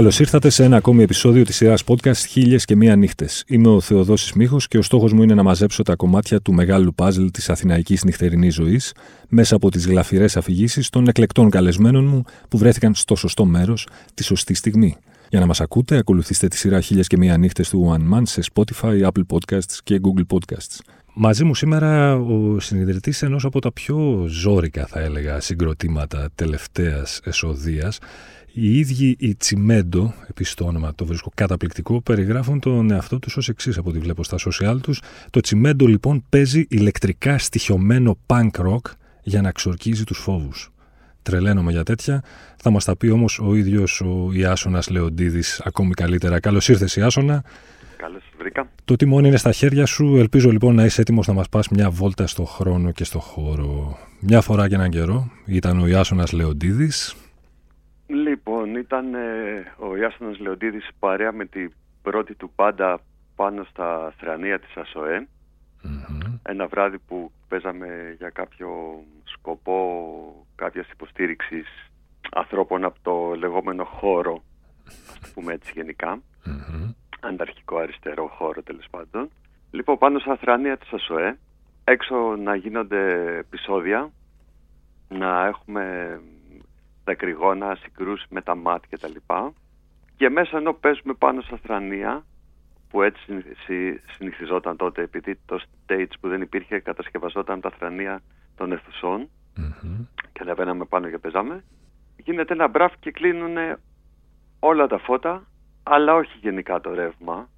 Καλώς ήρθατε σε ένα ακόμη επεισόδιο της σειράς podcast Χίλιες και Μία Νύχτες. Είμαι ο Θεοδόσης Μίχο και ο στόχος μου είναι να μαζέψω τα κομμάτια του μεγάλου παζλ της αθηναϊκής νυχτερινής ζωής μέσα από τις γλαφυρές αφηγήσεις των εκλεκτών καλεσμένων μου που βρέθηκαν στο σωστό μέρος τη σωστή στιγμή. Για να μας ακούτε, ακολουθήστε τη σειρά Χίλιες και Μία Νύχτες του One Man σε Spotify, Apple Podcasts και Google Podcasts. Μαζί μου σήμερα ο συνειδητής ενός από τα πιο ζώρικα θα έλεγα συγκροτήματα τελευταίας εσοδείας οι ίδιοι οι Τσιμέντο, επίσης το όνομα το βρίσκω καταπληκτικό, περιγράφουν τον εαυτό τους ως εξής από ό,τι βλέπω στα social τους. Το Τσιμέντο λοιπόν παίζει ηλεκτρικά στοιχειωμένο punk rock για να ξορκίζει τους φόβους. Τρελαίνομαι για τέτοια. Θα μας τα πει όμως ο ίδιος ο Ιάσονας Λεοντίδης ακόμη καλύτερα. Καλώς ήρθες, Ιάσονα. Καλώς βρήκα. Το τιμόνι είναι στα χέρια σου. Ελπίζω λοιπόν να είσαι έτοιμος να μας πας μια βόλτα στο χρόνο και στο χώρο. Μια φορά και έναν καιρό ήταν ο Ιάσονας Λεοντίδης. Λοιπόν, ήταν ε, ο Ιάσονας Λεοντίδης παρέα με την πρώτη του πάντα πάνω στα θρανία της ΑΣΟΕ. Ένα βράδυ που παίζαμε για κάποιο σκοπό κάποιας υποστήριξης ανθρώπων από το λεγόμενο χώρο, ας το πούμε έτσι γενικά, ανταρχικό αριστερό χώρο τέλος πάντων. Λοιπόν, πάνω στα θρανία της ΑΣΟΕ, έξω να γίνονται επεισόδια, να έχουμε δακρυγόνα, συγκρούσει με τα μάτια κτλ. Και μέσα ενώ παίζουμε πάνω στα θρανία, που έτσι συνηθιζόταν τότε, επειδή το stage που δεν υπήρχε κατασκευαζόταν τα θρανία των αιθουσών mm-hmm. και ανεβαίναμε πάνω και παίζαμε, γίνεται ένα μπραφ και κλείνουν όλα τα φώτα, αλλά όχι γενικά το ρεύμα,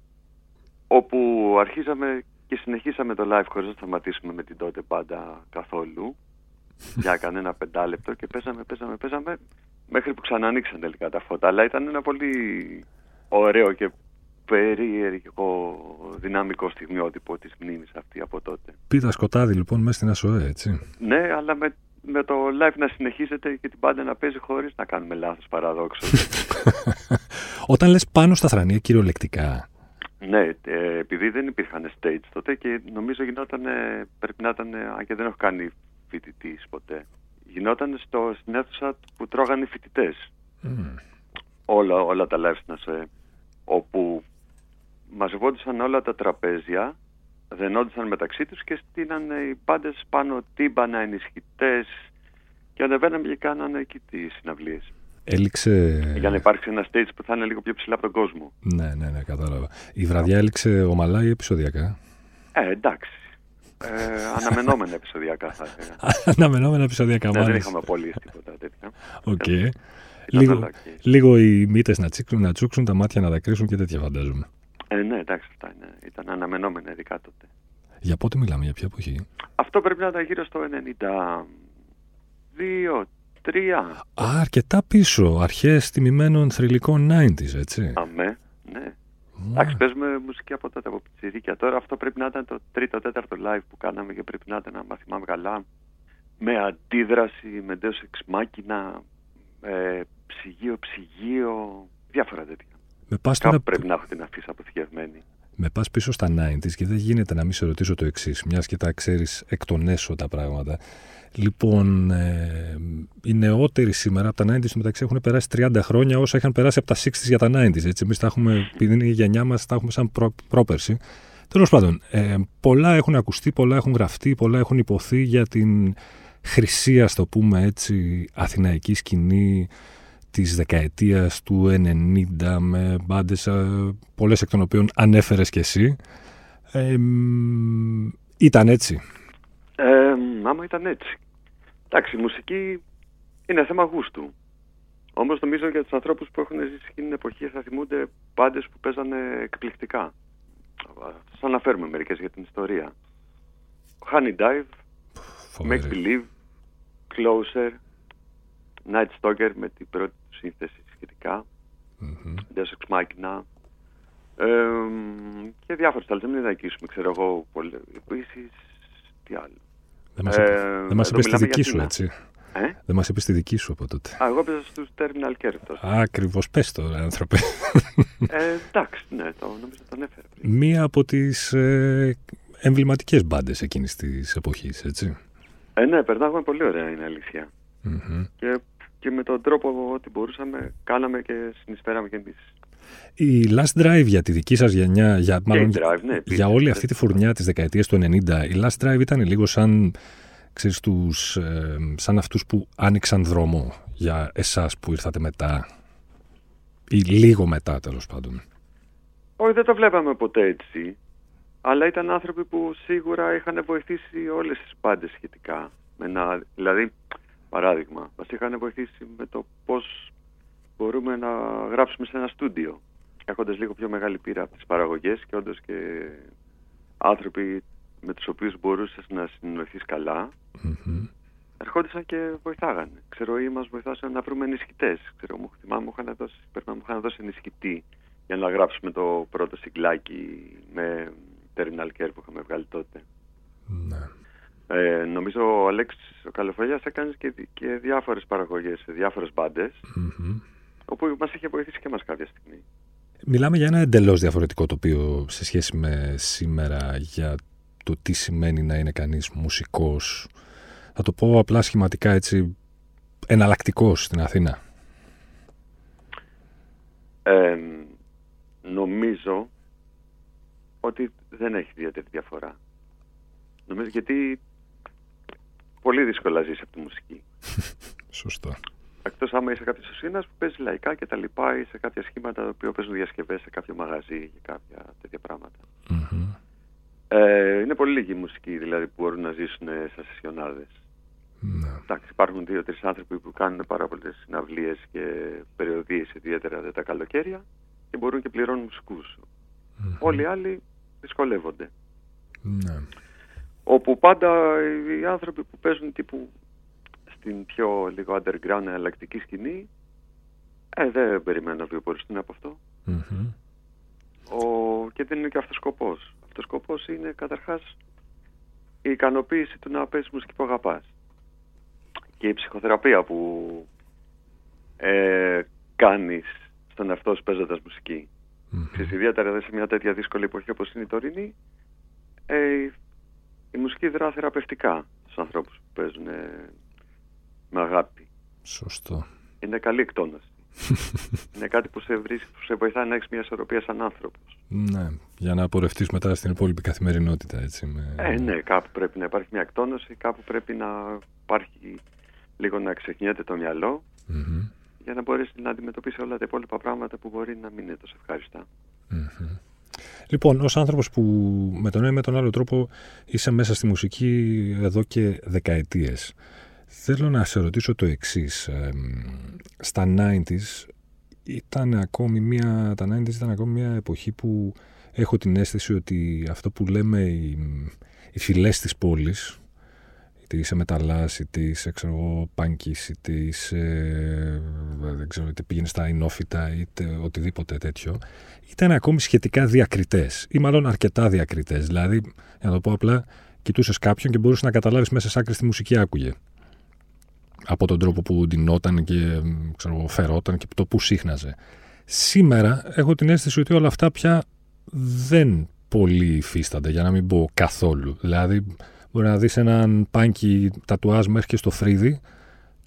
όπου αρχίζαμε και συνεχίσαμε το live χωρίς να σταματήσουμε με την τότε πάντα καθόλου για κανένα πεντάλεπτο και παίζαμε, παίζαμε, παίζαμε μέχρι που ξανανοίξαν τελικά τα φώτα. Αλλά ήταν ένα πολύ ωραίο και περίεργο δυναμικό στιγμιότυπο της μνήμης αυτή από τότε. Πήτα σκοτάδι λοιπόν μέσα στην ΑΣΟΕ, έτσι. Ναι, αλλά με, με το live να συνεχίζεται και την πάντα να παίζει χωρίς να κάνουμε λάθος παραδόξο. Όταν λες πάνω στα θρανία κυριολεκτικά. Ναι, ε, επειδή δεν υπήρχαν stage τότε και νομίζω γινόταν, πρέπει να ήταν, αν και δεν έχω κάνει φοιτητής ποτέ. Γινόταν στο, στην αίθουσα που τρώγανε οι φοιτητές. Όλα, όλα τα live στην ΑΣΕ. Όπου μαζευόντουσαν όλα τα τραπέζια, δενόντουσαν μεταξύ τους και στείνανε οι πάντες πάνω τύμπανα, ενισχυτές και ανεβαίναμε και κάνανε εκεί τις συναυλίες. Έληξε... Για να υπάρξει ένα stage που θα είναι λίγο πιο ψηλά από τον κόσμο. Ναι, ναι, ναι, κατάλαβα. Η βραδιά έληξε ομαλά ή επεισοδιακά; Ε, εντάξει. Ε, αναμενόμενα επεισοδιακά θα έλεγα. αναμενόμενα επεισοδιακά, ναι, δεν είχαμε πολύ τίποτα τέτοια. Okay. Λίγο, λίγο οι μύτες να, τσίξουν, να τσούξουν, τα μάτια να δακρύσουν και τέτοια φαντάζομαι. Ε, ναι, εντάξει, αυτά είναι. ήταν αναμενόμενα ειδικά τότε. Για πότε μιλάμε, για ποια εποχή; Αυτό πρέπει να ήταν γύρω στο 92, 3. Α, αρκετά πίσω. Αρχές τιμημένων θρηλυκών 90s, έτσι. Αμέ, ναι. Εντάξει, παίζουμε μουσική από τότε από πιτσιρίκια. Τώρα αυτό πρέπει να ήταν το τρίτο, τέταρτο live που κάναμε και πρέπει να ήταν, να θυμάμαι καλά, με αντίδραση, με ντέος εξμάκινα, ε, ψυγείο, ψυγείο, διάφορα τέτοια. Με πας τώρα... Κάπου πρέπει να έχω την αφήσα αποθηκευμένη. Με πας πίσω στα 90s και δεν γίνεται να μην σε ρωτήσω το εξής, μιας και τα ξέρεις εκ των έσω τα πράγματα. Λοιπόν, ε, οι νεότεροι σήμερα από τα 90s μεταξύ έχουν περάσει 30 χρόνια όσα είχαν περάσει από τα 60s για τα 90s. Έτσι. Εμείς τα έχουμε, επειδή είναι η γενιά μας, τα έχουμε σαν προ, πρόπερση. Τέλος πάντων, ε, πολλά έχουν ακουστεί, πολλά έχουν γραφτεί, πολλά έχουν υποθεί για την χρυσή, ας το πούμε έτσι, αθηναϊκή σκηνή της δεκαετίας του 90 με μπάντες, ε, πολλές εκ των οποίων ανέφερες κι εσύ. Ε, ήταν έτσι. Ε, άμα ήταν έτσι. Εντάξει, η μουσική είναι θέμα γούστου. Όμως νομίζω για τους ανθρώπους που έχουν ζήσει εκείνη την εποχή θα θυμούνται πάντες που παίζανε εκπληκτικά. Σας αναφέρουμε μερικές για την ιστορία. Honey Dive, Make Believe, Closer, Night Stalker με την πρώτη του σύνθεση σχετικά, mm-hmm. Deus Ex Machina, ε, και διάφορες άλλες. Δεν μην δακίσουμε, ξέρω εγώ, επίσης, τι άλλο. Δεν μας, ε, δεν μας είπες τη δική σου, έτσι. Ε; Δεν μας είπες τη δική σου από τότε. Α, εγώ έπαιζα στους Terminal Care. Ακριβώς, πες το, άνθρωπε. Ε, εντάξει, ναι, το, νομίζω τον έφερα. Μία από τις ε, εμβληματικές μπάντες εκείνης της εποχής, έτσι. Ε, ναι, περνάγαμε πολύ ωραία είναι αλήθεια. Και, και με τον τρόπο ότι μπορούσαμε, κάναμε και συνεισφέραμε και εμείς. Η Last Drive για τη δική σας γενιά, για, μάλλον, Drive, ναι, επίσης. για όλη αυτή τη φουρνιά της δεκαετίας του 90, η Last Drive ήταν λίγο σαν, ξέρεις, τους, ε, σαν αυτούς που άνοιξαν δρόμο για εσάς που ήρθατε μετά ή λίγο μετά τέλος πάντων. Όχι, δεν το βλέπαμε ποτέ έτσι. Αλλά ήταν άνθρωποι που σίγουρα είχαν βοηθήσει όλες τις πάντες σχετικά. Με ένα, δηλαδή, παράδειγμα, μας είχαν βοηθήσει με το πώς μπορούμε να γράψουμε σε ένα στούντιο. Έχοντας λίγο πιο μεγάλη πείρα από τις παραγωγές και όντως και άνθρωποι με τους οποίους μπορούσες να συνεννοηθείς καλά, Μμμ. ερχόντουσαν και βοηθάγανε. Ξέρω, ή μας βοηθάσαν να βρούμε ενισχυτές. Ξέρω, μου θυμάμαι, μου είχαν δώσει, πρέπει να μου είχαν δώσει ενισχυτή για να γράψουμε το πρώτο συγκλάκι με Terminal Care που είχαμε βγάλει τότε. Ναι. Ε, νομίζω ο Αλέξης ο Καλεφαγιάς έκανες και, δι- και διάφορες παραγωγές σε διάφορες μπάντες, Μμμ. όπου μας είχε βοηθήσει και μας κάποια στιγμή. Μιλάμε για ένα εντελώς διαφορετικό τοπίο σε σχέση με σήμερα για το τι σημαίνει να είναι κανείς μουσικός. Θα το πω απλά σχηματικά έτσι εναλλακτικός στην Αθήνα. Ε, νομίζω ότι δεν έχει ιδιαίτερη διαφορά. Νομίζω γιατί πολύ δύσκολα ζεις από τη μουσική. Σωστό. Εκτός άμα είσαι κάποιο ουσίνα που παίζεις λαϊκά και τα λοιπά ή σε κάποια σχήματα που παίζουν διασκευές σε κάποιο μαγαζί και κάποια τέτοια πράγματα. Μμμ. Ε, είναι πολύ λίγοι μουσικοί δηλαδή που μπορούν να ζήσουν σε σεσιονάδε. Ναι. Εντάξει, υπάρχουν δύο-τρεις άνθρωποι που κάνουν πάρα πολλές συναυλίες και περιοδίες, ιδιαίτερα δε τα καλοκαίρια, και μπορούν και πληρώνουν μουσικού. Όλοι οι άλλοι δυσκολεύονται. Ναι. Όπου πάντα οι άνθρωποι που παίζουν τύπου στην πιο λίγο underground εναλλακτική σκηνή, ε, δεν περιμένουν να βιοποριστούν από αυτό. Μμμ. Ο... Και δεν είναι και αυτός σκοπός. Αυτός σκοπός είναι καταρχάς η ικανοποίηση του να παίζεις μουσική που αγαπάς. Και η ψυχοθεραπεία που ε, κάνεις στον εαυτό σου παίζοντας μουσική. Μμμ. Ξέρεις, ιδιαίτερα δε σε μια τέτοια δύσκολη εποχή όπως είναι η τωρινή, ε, η μουσική δρά θεραπευτικά στους ανθρώπους που παίζουν ε, με αγάπη. Σωστό. Είναι καλή εκτόνωση. είναι κάτι που σε, βρίσκει, που σε βοηθάει να έχεις μια ισορροπία σαν άνθρωπος. Ναι. Για να απορρευτείς μετά στην υπόλοιπη καθημερινότητα έτσι. Με... Ε, ναι, κάπου πρέπει να υπάρχει μια εκτόνωση, κάπου πρέπει να υπάρχει λίγο να ξεχνιέται το μυαλό Μμμ. για να μπορέσει να αντιμετωπίσεις όλα τα υπόλοιπα πράγματα που μπορεί να μην είναι τόσο ευχάριστα. Μμμ. Λοιπόν, ως άνθρωπος που με τον ένα ή με τον άλλο τρόπο είσαι μέσα στη μουσική εδώ και δεκαετίες, θέλω να σε ρωτήσω το εξής. Εμ, στα 90s ήταν ακόμη μια, τα 90s ήταν ακόμη μια εποχή που έχω την αίσθηση ότι αυτό που λέμε οι, οι φυλές της πόλης, είτε είσαι μεταλλάς, είτε είσαι ξέρω εγώ πάνκης, είτε είσαι δεν ξέρω, είτε πήγαινες στα ενόφυτα, είτε οτιδήποτε τέτοιο, ήταν ακόμη σχετικά διακριτές ή μάλλον αρκετά διακριτές. Δηλαδή, για να το πω απλά, κοιτούσες κάποιον και μπορούσες να καταλάβεις μέσα σ' άκρη τι μουσική άκουγε. Από τον τρόπο που ντυνόταν και ξέρω, εγώ, φερόταν και το που σύχναζε. Σήμερα έχω την αίσθηση ότι όλα αυτά πια δεν πολύ υφίστανται, για να μην πω καθόλου. Δηλαδή, μπορεί να δεις έναν πάνκι τατουάζ μέχρι και στο φρύδι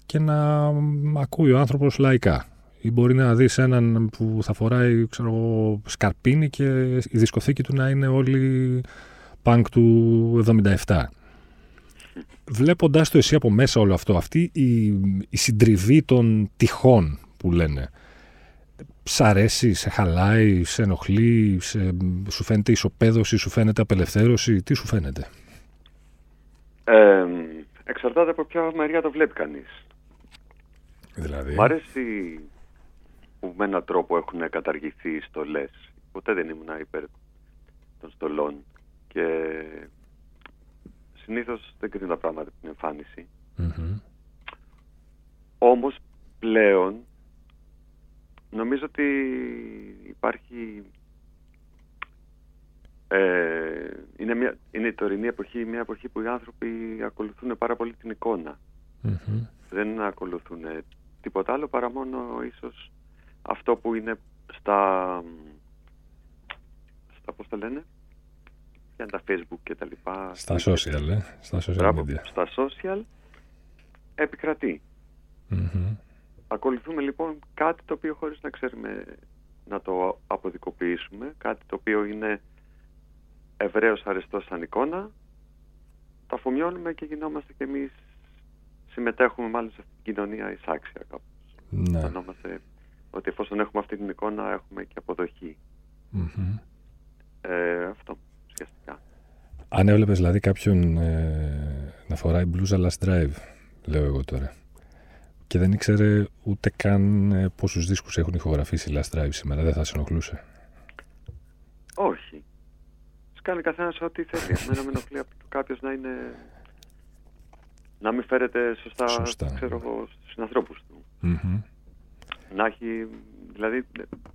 και να μ, ακούει ο άνθρωπος λαϊκά. Ή μπορεί να δεις έναν που θα φοράει ξέρω, εγώ, σκαρπίνι και η δισκοθήκη του να είναι όλη πανκ του 77. Βλέποντας το εσύ από μέσα όλο αυτό, αυτή η, η συντριβή των τυχών που λένε, Σ' αρέσει, σε χαλάει, σε ενοχλεί, σε, σου φαίνεται ισοπαίδωση, σου φαίνεται απελευθέρωση, τι σου φαίνεται; Ε, εξαρτάται από ποια μεριά το βλέπει κανείς. Δηλαδή; Μ' αρέσει που με έναν τρόπο έχουν καταργηθεί οι στολές. Ποτέ δεν ήμουν υπέρ των στολών και συνήθως δεν κρίνω τα πράγματα από την εμφάνιση. Μμμ. Όμως πλέον νομίζω ότι υπάρχει ε, είναι, μια, είναι η τωρινή εποχή μια εποχή που οι άνθρωποι ακολουθούν πάρα πολύ την εικόνα. Μμμ. Δεν ακολουθούν τίποτα άλλο παρά μόνο ίσως αυτό που είναι στα, στα πώς τα λένε, ποια είναι τα facebook και τα λοιπά. Στα social, ε, στα social Μπράβο, media. Στα social επικρατεί. Μμμ. Ακολουθούμε λοιπόν κάτι το οποίο χωρίς να ξέρουμε να το αποδικοποιήσουμε, κάτι το οποίο είναι ευρέως αρεστό σαν εικόνα, το αφομοιώνουμε και γινόμαστε κι εμείς, συμμετέχουμε μάλλον σε αυτήν την κοινωνία εισάξια κάπως. Ναι. Αισθανόμαστε ότι εφόσον έχουμε αυτή την εικόνα έχουμε και αποδοχή. Μμμ. Ε, αυτό ουσιαστικά. Αν έβλεπες δηλαδή κάποιον ε, να φοράει μπλούζα last drive, λέω εγώ τώρα, και δεν ήξερε ούτε καν ε, πόσους δίσκους έχουν ηχογραφήσει last drive σήμερα, δεν θα σε ενοχλούσε; Όχι. Σκάνει καθένας ό,τι θέλει. Εμένα με ενοχλεί κάποιος να είναι. να μην φέρεται σωστά, Σωστά. ξέρω εγώ, στους συνανθρώπου του. Μμμ. Να έχει. Δηλαδή,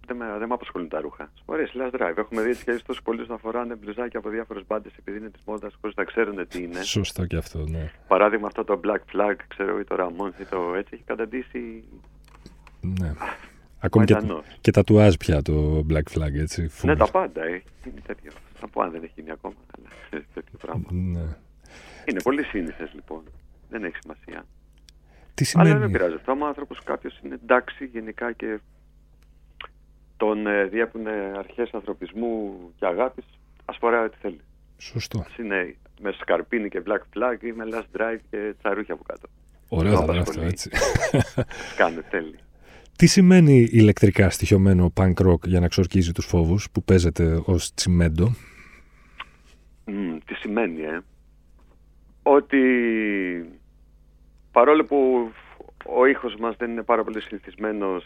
δεν με, δεν με απασχολούν τα ρούχα. Μου αρέσει, last drive. Έχουμε δει έτσι και έτσι τόσους πολλού να φοράνε μπλουζάκια από διάφορες μπάντες επειδή είναι της μόδας χωρίς να ξέρουν τι είναι. Σωστό και αυτό, ναι. Παράδειγμα, αυτό το Black Flag, ξέρω, ή το Ramones ή το έτσι, έχει καταντήσει. ναι. Ακόμη και, Μαϊντανός. και τατουάζ πια το Black Flag, έτσι. full. Ναι, τα πάντα, ε. Είναι τέτοιο. Θα πω αν δεν έχει γίνει ακόμα. Αλλά ξέρεις, τέτοιο πράγμα. Ναι. Είναι πολύ σύνηθες λοιπόν. Δεν έχει σημασία. Τι Αλλά σημαίνει. δεν με πειράζει αυτό. Αν ο άνθρωπος κάποιος είναι εντάξει γενικά και τον ε, διέπουν αρχές ανθρωπισμού και αγάπης, ας φοράει ό,τι θέλει. Σωστό. Ας είναι με σκαρπίνι και black flag ή με last drive και τσαρούχια από κάτω. Ωραίο θα Το ήταν αυτό, απασχολεί. έτσι. Κάνε τέλει. Τι σημαίνει ηλεκτρικά στοιχειωμένο punk rock για να ξορκίζει τους φόβους που παίζεται ως τσιμέντο; Μμ, τι σημαίνει, ε; Ότι παρόλο που ο ήχος μας δεν είναι πάρα πολύ συνηθισμένος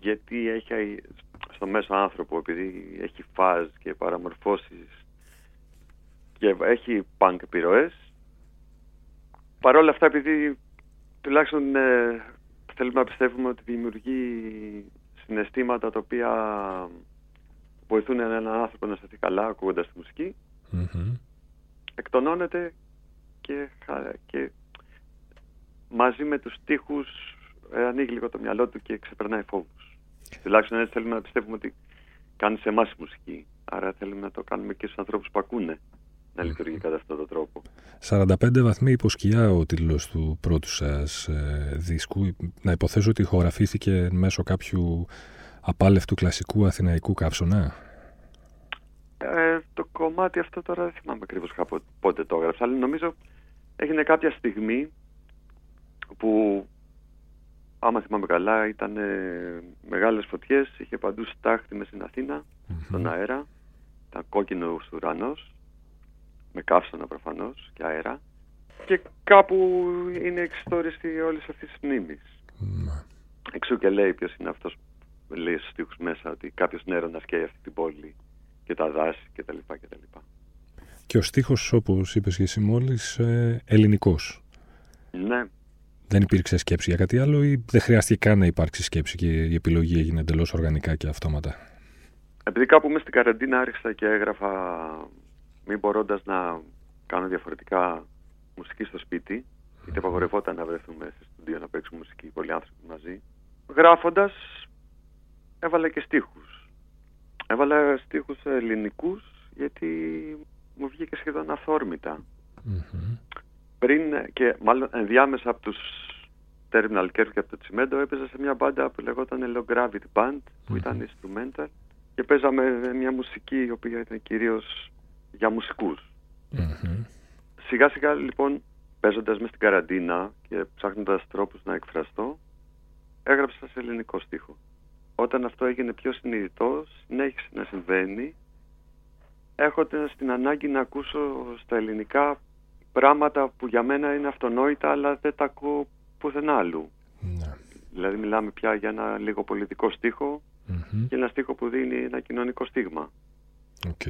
γιατί έχει στο μέσο άνθρωπο, επειδή έχει φάζ και παραμορφώσεις και έχει punk επιρροές, παρόλα αυτά επειδή τουλάχιστον ε, θέλουμε να πιστεύουμε ότι δημιουργεί συναισθήματα τα οποία βοηθούν έναν άνθρωπο να αισθανθεί καλά ακούγοντας τη μουσική, Μμμ. εκτονώνεται και, χα- και μαζί με τους στίχους ε, ανοίγει λίγο το μυαλό του και ξεπερνάει φόβους. Τουλάχιστον έτσι θέλουμε να πιστεύουμε ότι κάνει σε εμάς η μουσική. Άρα θέλουμε να το κάνουμε και στους ανθρώπους που ακούνε να λειτουργεί κατά αυτόν τον τρόπο. 45 βαθμοί υποσκιά ο τίτλος του πρώτου σας ε, δίσκου. Να υποθέσω ότι ηχογραφήθηκε μέσω κάποιου απάλευτου κλασικού αθηναϊκού καύσωνα. Ε, το κομμάτι αυτό τώρα δεν θυμάμαι ακριβώς κάπου πότε το έγραψα, αλλά νομίζω έγινε κάποια στιγμή που άμα θυμάμαι καλά ήταν ε, μεγάλες φωτιές, είχε παντού στάχτη μες στην Αθήνα, στον αέρα, ήταν κόκκινος ουρανός, με καύσωνα προφανώς και αέρα και κάπου είναι εξιστόριστη όλης αυτής της μνήμης. Μα. Εξού και λέει ποιος είναι αυτός που λέει στους στίχους μέσα ότι κάποιος νέρονας καίει αυτή την πόλη και τα δάση κτλ. κτλ. Και ο στίχος, όπως είπες και εσύ μόλις, ε, ελληνικός. Ναι, Δεν υπήρξε σκέψη για κάτι άλλο ή δεν χρειάστηκε καν να υπάρξει σκέψη και η επιλογή έγινε εντελώς οργανικά και αυτόματα; επειδή κάπου μέσα στην καραντίνα άρχισα και έγραφα μην μπορώντας να κάνω διαφορετικά μουσική στο σπίτι είτε απαγορευόταν να βρεθούμε σε στούντιο να παίξουμε μουσική πολλοί άνθρωποι μαζί γράφοντας έβαλα και στίχους. Έβαλα στίχους ελληνικούς γιατί μου βγήκε σχεδόν αθόρμητα. Μμμ. πριν και μάλλον ενδιάμεσα από τους Terminal Care και από το Τσιμέντο έπαιζα σε μια μπάντα που λεγόταν Low Gravity Band που ήταν instrumental και παίζαμε μια μουσική η οποία ήταν κυρίως για μουσικούς. Μμμ. Σιγά σιγά λοιπόν παίζοντας μες στην καραντίνα και ψάχνοντας τρόπους να εκφραστώ έγραψα σε ελληνικό στίχο. Όταν αυτό έγινε πιο συνειδητό συνέχισε να συμβαίνει έχοντας την ανάγκη να ακούσω στα ελληνικά πράγματα που για μένα είναι αυτονόητα αλλά δεν τα ακούω πουθενά αλλού. Ναι. Δηλαδή μιλάμε πια για ένα λίγο πολιτικό στίχο Μμμ. και ένα στίχο που δίνει ένα κοινωνικό στίγμα. Οκ.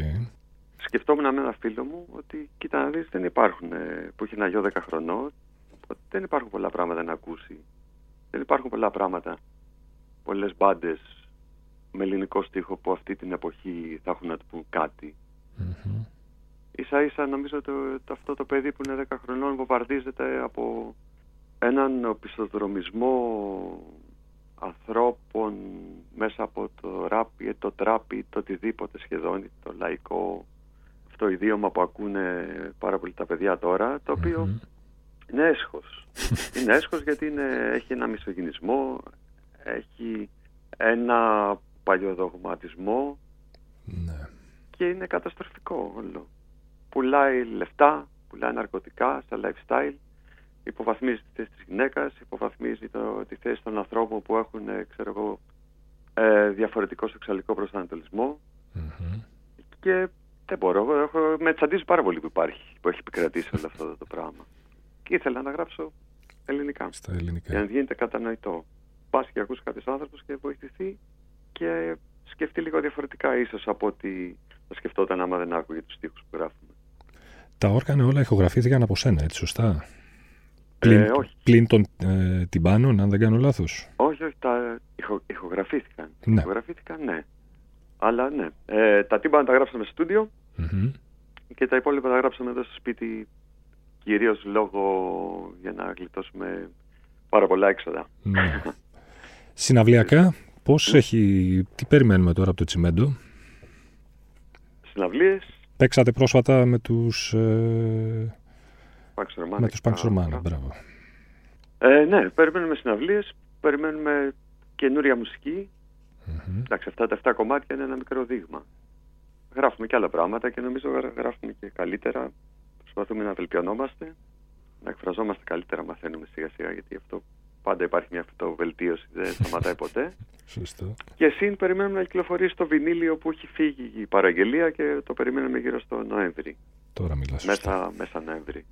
Σκεφτόμουν με ένα φίλο μου ότι κοίτα να δεις δεν υπάρχουν, ε, που έχει ένα γιο 10 χρονών, ότι δεν υπάρχουν πολλά πράγματα να ακούσει. Δεν υπάρχουν πολλά πράγματα, πολλές μπάντες με ελληνικό στίχο που αυτή την εποχή θα έχουν να του πουν κάτι. Μμμ. Ίσα ίσα νομίζω το, το, αυτό το παιδί που είναι 10 χρονών βομβαρδίζεται από έναν οπισθοδρομισμό ανθρώπων μέσα από το ράπ ή το τράπ ή το οτιδήποτε σχεδόν, το λαϊκό αυτό ιδίωμα που ακούνε πάρα πολύ τα παιδιά τώρα, το οποιο είναι έσχος. είναι έσχος γιατί είναι, έχει ένα μισογυνισμό, έχει ένα παλιοδογματισμό Ναι. και είναι καταστροφικό όλο. Πουλάει λεφτά, πουλάει ναρκωτικά στα lifestyle, υποβαθμίζει τη θέση της γυναίκας, υποβαθμίζει το, τη θέση των ανθρώπων που έχουν, ε, ξέρω εγώ, ε, διαφορετικό σεξουαλικό προσανατολισμό Μμμ. και δεν μπορώ, εγώ έχω, με τσαντίζει πάρα πολύ που υπάρχει, που έχει επικρατήσει όλο αυτό το πράγμα. Και ήθελα να γράψω ελληνικά, Στα για ελληνικά. να γίνεται κατανοητό. Πας και ακούσει κάποιος άνθρωπος και βοηθηθεί και σκεφτεί λίγο διαφορετικά ίσως από ότι θα σκεφτόταν άμα δεν άκουγε τους στίχους που γράφουμε. Τα όργανα όλα ηχογραφήθηκαν από σένα, έτσι σωστά; Ε, Πλην, όχι. πλην των ε, τυμπάνων, αν δεν κάνω λάθος; Όχι, όχι, τα ηχο, ηχογραφήθηκαν. Ναι. Ηχογραφήθηκαν, ναι. Αλλά ναι. Ε, τα τύμπανα τα γράψαμε στο στούντιο Μμμ. και τα υπόλοιπα τα γράψαμε εδώ στο σπίτι κυρίως λόγω για να γλιτώσουμε πάρα πολλά έξοδα. Ναι. Συναυλιακά, πώς έχει... Τι περιμένουμε τώρα από το Τσιμέντο; Συναυλίες, Παίξατε πρόσφατα με τους, ε, Pax Romana. με τους και Pax τα- Romana, μπράβο. Ε, ναι, περιμένουμε συναυλίες, περιμένουμε καινούρια μουσική. Μμμ. Εντάξει, αυτά τα 7 κομμάτια είναι ένα μικρό δείγμα. Γράφουμε και άλλα πράγματα και νομίζω γρα- γράφουμε και καλύτερα. Προσπαθούμε να βελτιωνόμαστε, να εκφραζόμαστε καλύτερα, μαθαίνουμε σιγά σιγά, γιατί αυτό πάντα υπάρχει μια αυτοβελτίωση, δεν σταματάει ποτέ. Σωστό. Και συν περιμένουμε να κυκλοφορήσει το βινίλιο που έχει φύγει η παραγγελία και το περιμένουμε γύρω στο Νοέμβρη, Τώρα μιλάς σωστά. μέσα, μέσα Νοέμβρη.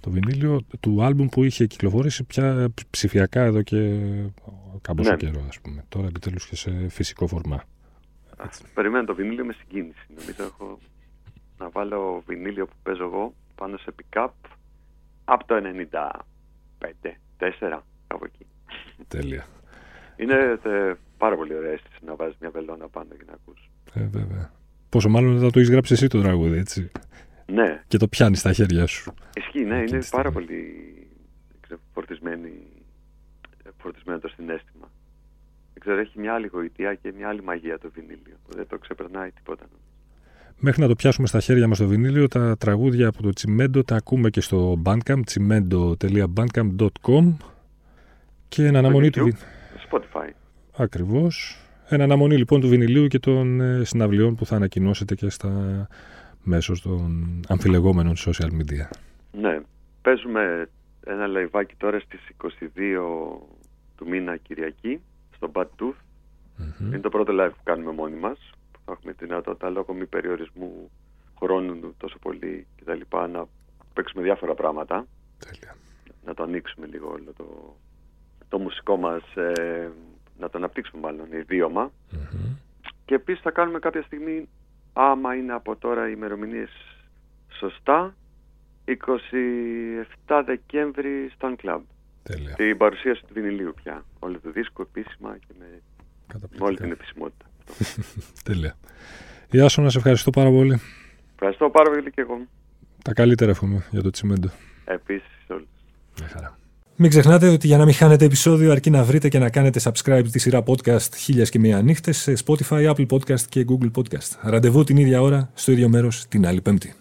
Το βινίλιο του άλμπουμ που είχε κυκλοφορήσει πια ψηφιακά εδώ και κάμποσο Ναι. καιρό, ας πούμε. Τώρα επιτέλους και σε φυσικό φορμά. Περιμένω το βινίλιο με συγκίνηση. Νομίζω έχω να βάλω βινίλιο που παίζω εγώ πάνω σε pick-up από το 95, 4, κάπου εκεί. Τέλεια. Είναι ε, πάρα πολύ ωραία αίσθηση να βάζεις μια βελόνα πάνω και να ακούς. Ε, βέβαια. Πόσο μάλλον δεν θα το έχεις γράψει εσύ το τραγούδι, έτσι. Ναι, Και το πιάνει στα χέρια σου. ισχύει, ναι, Εκείνη είναι τη πάρα στιγμή. πολύ δεν ξέρω, φορτισμένη, φορτισμένο το συνέστημα. Δεν ξέρω, έχει μια άλλη γοητεία και μια άλλη μαγεία το βινίλιο. που Δεν το ξεπερνάει τίποτα. Μέχρι να το πιάσουμε στα χέρια μας το βινίλιο, τα τραγούδια από το Τσιμέντο τα ακούμε και στο Bandcamp, τσιμέντο.bandcamp.com και εν αναμονή του YouTube. βι... Spotify. Ακριβώς. Εν αναμονή λοιπόν του βινιλίου και των ε, συναυλιών που θα ανακοινώσετε και στα μέσω των αμφιλεγόμενων social media. Ναι, παίζουμε ένα λαϊβάκι τώρα στις 22 του μήνα Κυριακή στο Bad Tooth. Μμμ. Είναι το πρώτο live που κάνουμε μόνοι μας. Που θα έχουμε τη δυνατότητα λόγω μη περιορισμού χρόνου τόσο πολύ κτλ. να παίξουμε διάφορα πράγματα. Τέλεια. Να το ανοίξουμε λίγο όλο το, το μουσικό μας, ε, να το αναπτύξουμε μάλλον ιδίωμα. Μμμ. Και επίσης θα κάνουμε κάποια στιγμή, άμα είναι από τώρα οι ημερομηνίες σωστά, 27 Δεκέμβρη στο Club. Τέλεια. Την παρουσίαση του βινιλίου πια. Όλο το δίσκο επίσημα και με, με όλη την Καταπληκτικά. επισημότητα. Τέλεια. Γεια σου, να σε ευχαριστώ πάρα πολύ. Ευχαριστώ πάρα πολύ και εγώ. Τα καλύτερα εύχομαι για το Τσιμέντο. Επίσης όλους. Μια χαρά. Μην ξεχνάτε ότι για να μην χάνετε επεισόδιο αρκεί να βρείτε και να κάνετε subscribe τη σειρά podcast χίλιας και μία νύχτες σε Spotify, Apple Podcast και Google Podcast. Ραντεβού την ίδια ώρα, στο ίδιο μέρος, την άλλη πέμπτη.